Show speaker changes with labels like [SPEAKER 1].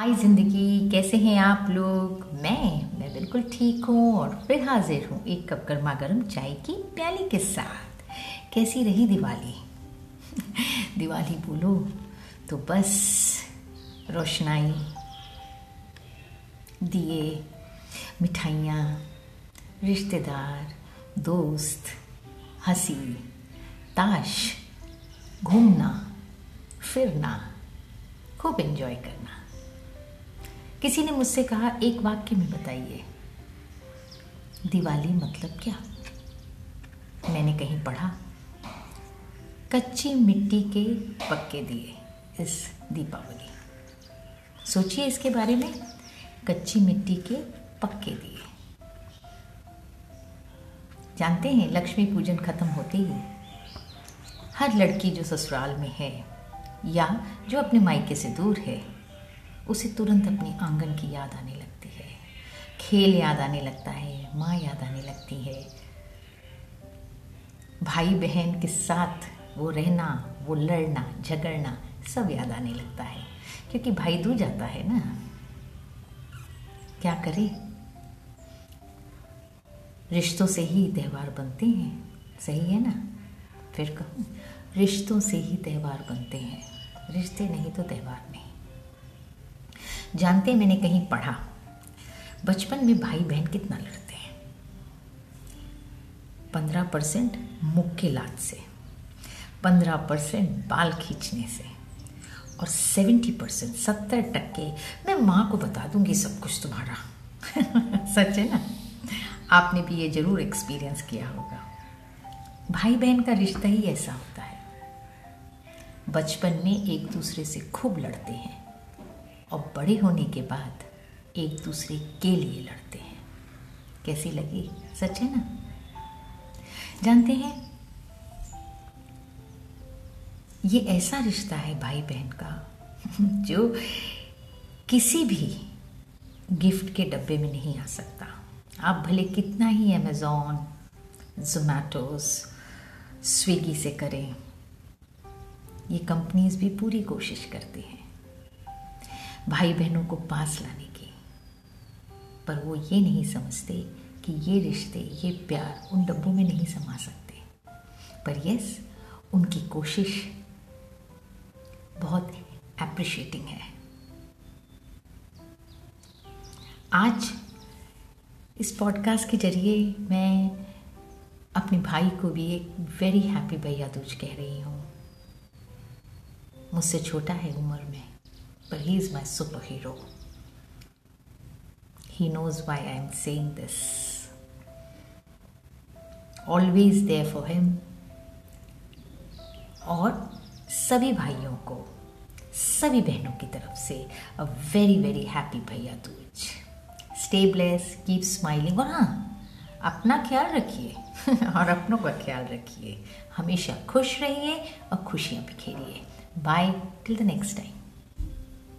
[SPEAKER 1] हाय ज़िंदगी, कैसे हैं आप लोग? मैं मैं बिल्कुल ठीक हूँ और फिर हाजिर हूँ एक कप गर्मा गर्म चाय की प्याली के साथ। कैसी रही दिवाली? दिवाली बोलो तो बस, रोशनाई, दिए, मिठाइयाँ, रिश्तेदार, दोस्त, हँसी, ताश, घूमना, फिरना, खूब एंजॉय करना। किसी ने मुझसे कहा, एक वाक्य में बताइए। दिवाली मतलब क्या? मैंने कहीं पढ़ा, कच्ची मिट्टी के पक्के दिए इस दीपावली। सोचिए इसके बारे में। कच्ची मिट्टी के पक्के दिए। जानते हैं, लक्ष्मी पूजन खत्म होते ही हर लड़की जो ससुराल में है या जो अपने मायके से दूर है उसे तुरंत अपनी आँगन की याद आने लगती है। खेल याद आने लगता है, माँ याद आने लगती है। भाई बहन के साथ वो रहना, वो लड़ना, झगड़ना सब याद आने लगता है, क्योंकि भाई दूर जाता है ना। क्या करे? रिश्तों से ही त्यौहार बनते हैं, सही है ना? फिर कहूँ, रिश्तों से ही त्यौहार बनते हैं, रिश्ते नहीं तो त्यौहार नहीं। जानते मैंने कहीं पढ़ा। बचपन में भाई बहन कितना लड़ते हैं? पंद्रह परसेंट मुख के लात से, पंद्रह परसेंट बाल खींचने से और सेवेंटी परसेंट सत्तर टक्के, मैं माँ को बता दूँगी सब कुछ तुम्हारा। सच है ना? आपने भी ये ज़रूर एक्सपीरियंस किया होगा। भाई बहन का रिश्ता ही ऐसा होता है। बचपन में एक दूसरे से खूब लड़ते हैं। और बड़े होने के बाद एक दूसरे के लिए लड़ते हैं। कैसी लगी? सच है ना? जानते हैं, ये ऐसा रिश्ता है भाई बहन का, जो किसी भी गिफ्ट के डब्बे में नहीं आ सकता। आप भले कितना ही अमेज़ोन जोमेटोस स्विगी से करें, ये कंपनीज़ भी पूरी कोशिश करती हैं। भाई बहनों को पास लाने की। पर वो ये नहीं समझते कि ये रिश्ते, ये प्यार उन डब्बों में नहीं समा सकते। पर यस उनकी कोशिश बहुत एप्रिशिएटिंग है। आज इस पॉडकास्ट के ज़रिए मैं अपने भाई को भी एक वेरी हैप्पी भैया दूज कह रही हूँ। मुझसे छोटा है उम्र में। He is my superhero. He knows why I am saying this. Always there for him. और सभी भाइयों को, सभी बहनों की तरफ़ से अ very very happy Bhaiya Dooj stay bless keep smiling और हाँ अपना ख्याल रखिए और अपनों का ख्याल रखिए हमेशा खुश रहिए और खुशियाँ बिखेरिए bye till the next time